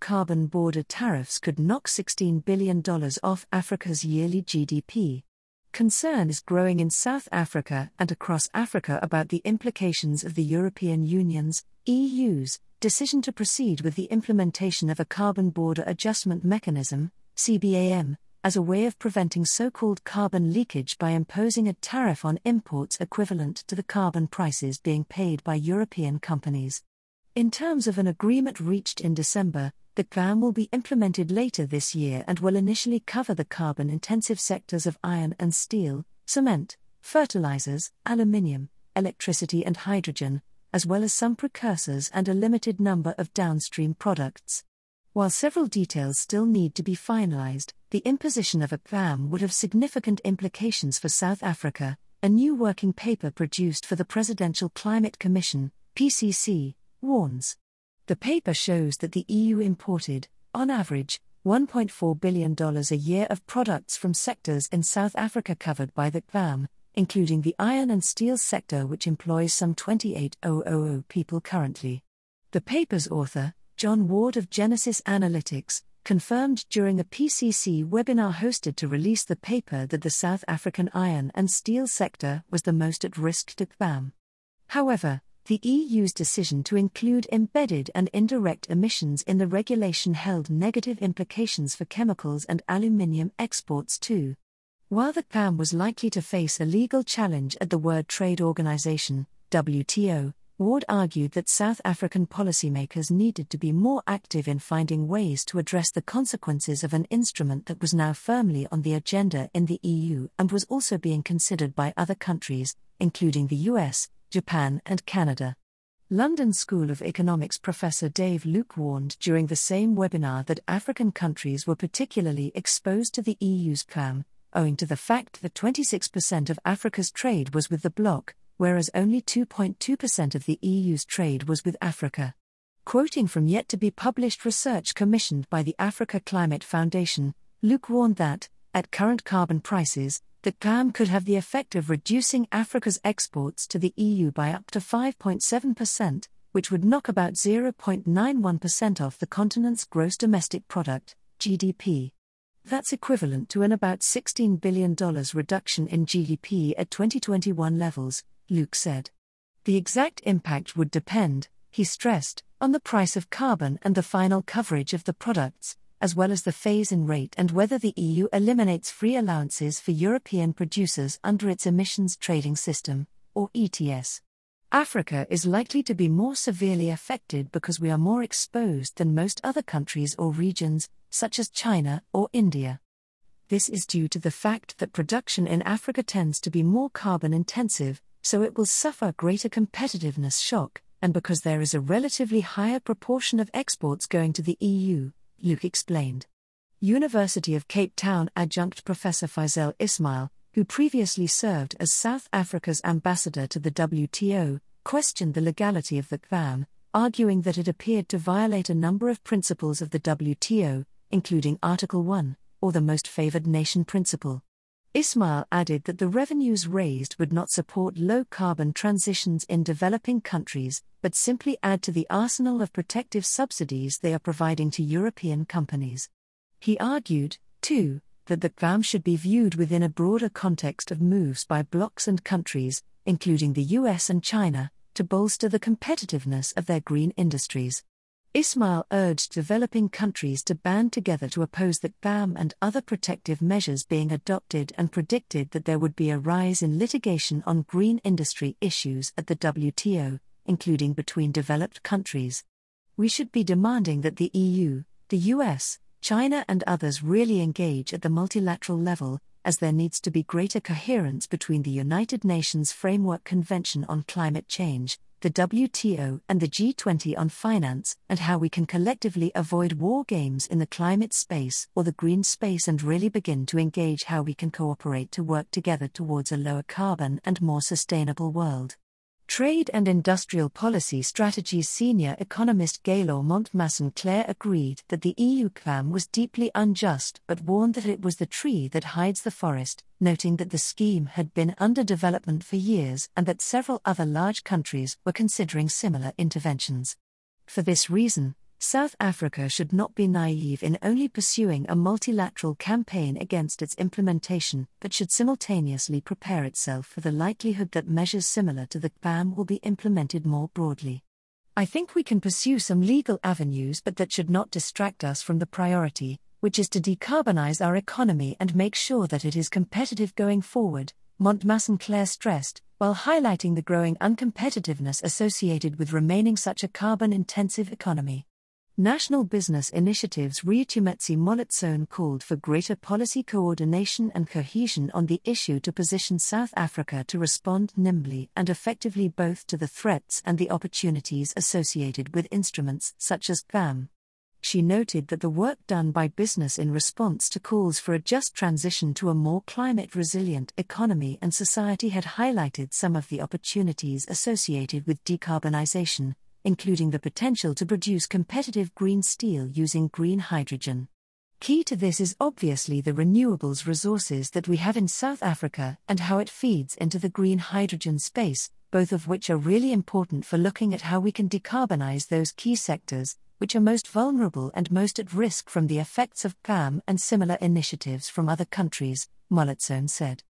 carbon border tariffs could knock $16 billion off Africa's yearly GDP. Concern is growing in South Africa and across Africa about the implications of the European Union's, EU's, decision to proceed with the implementation of a carbon border adjustment mechanism, CBAM, as a way of preventing so called carbon leakage by imposing a tariff on imports equivalent to the carbon prices being paid by European companies. In terms of an agreement reached in December, the plan will be implemented later this year and will initially cover the carbon intensive sectors of iron and steel, cement, fertilizers, aluminium, electricity, and hydrogen, as well as some precursors and a limited number of downstream products. While several details still need to be finalized, the imposition of a CBAM would have significant implications for South Africa, a new working paper produced for the Presidential Climate Commission, PCC, warns. The paper shows that the EU imported, on average, $1.4 billion a year of products from sectors in South Africa covered by the CBAM, including the iron and steel sector, which employs some 28,000 people currently. The paper's author, John Ward of Genesis Analytics, confirmed during a PCC webinar hosted to release the paper that the South African iron and steel sector was the most at risk to CBAM. However, the EU's decision to include embedded and indirect emissions in the regulation held negative implications for chemicals and aluminium exports too. While the CBAM was likely to face a legal challenge at the World Trade Organization, WTO, Ward argued that South African policymakers needed to be more active in finding ways to address the consequences of an instrument that was now firmly on the agenda in the EU and was also being considered by other countries, including the US, Japan, and Canada. London School of Economics professor Dave Luke warned during the same webinar that African countries were particularly exposed to the EU's CBAM, owing to the fact that 26% of Africa's trade was with the bloc, whereas only 2.2% of the EU's trade was with Africa. Quoting from yet to be published research commissioned by the Africa Climate Foundation, Luke warned that, at current carbon prices, the CBAM could have the effect of reducing Africa's exports to the EU by up to 5.7%, which would knock about 0.91% off the continent's gross domestic product, GDP. That's equivalent to an about $16 billion reduction in GDP at 2021 levels, Luke said. The exact impact would depend, he stressed, on the price of carbon and the final coverage of the products, as well as the phase in rate and whether the EU eliminates free allowances for European producers under its emissions trading system, or ETS. Africa is likely to be more severely affected because we are more exposed than most other countries or regions, such as China or India. This is due to the fact that production in Africa tends to be more carbon intensive, so it will suffer greater competitiveness shock, and because there is a relatively higher proportion of exports going to the EU, Luke explained. University of Cape Town adjunct Professor Faisal Ismail, who previously served as South Africa's ambassador to the WTO, questioned the legality of the CBAM, arguing that it appeared to violate a number of principles of the WTO, including Article 1, or the most favored nation principle. Ismail added that the revenues raised would not support low carbon transitions in developing countries, but simply add to the arsenal of protective subsidies they are providing to European companies. He argued, too, that the CBAM should be viewed within a broader context of moves by blocs and countries, including the US and China, to bolster the competitiveness of their green industries. Ismail urged developing countries to band together to oppose the CBAM and other protective measures being adopted and predicted that there would be a rise in litigation on green industry issues at the WTO, including between developed countries. We should be demanding that the EU, the US, China, and others really engage at the multilateral level, as there needs to be greater coherence between the United Nations Framework Convention on Climate Change the WTO, and the G20 on finance and how we can collectively avoid war games in the climate space or the green space and really begin to engage how we can cooperate to work together towards a lower carbon and more sustainable world. Trade and Industrial Policy Strategy senior economist Gaylor Montmasson Clair agreed that the EU CBAM was deeply unjust but warned that it was the tree that hides the forest, noting that the scheme had been under development for years and that several other large countries were considering similar interventions. For this reason, South Africa should not be naive in only pursuing a multilateral campaign against its implementation, but should simultaneously prepare itself for the likelihood that measures similar to the CBAM will be implemented more broadly. I think we can pursue some legal avenues, but that should not distract us from the priority, which is to decarbonize our economy and make sure that it is competitive going forward, Montmasson-Clair stressed, while highlighting the growing uncompetitiveness associated with remaining such a carbon intensive economy. National business initiatives Riutumetse Moletsone called for greater policy coordination and cohesion on the issue to position South Africa to respond nimbly and effectively both to the threats and the opportunities associated with instruments such as CBAM. She noted that the work done by business in response to calls for a just transition to a more climate resilient economy and society had highlighted some of the opportunities associated with decarbonization, including the potential to produce competitive green steel using green hydrogen. Key to this is obviously the renewables resources that we have in South Africa and how it feeds into the green hydrogen space, both of which are really important for looking at how we can decarbonize those key sectors, which are most vulnerable and most at risk from the effects of CBAM and similar initiatives from other countries, Moletsone said.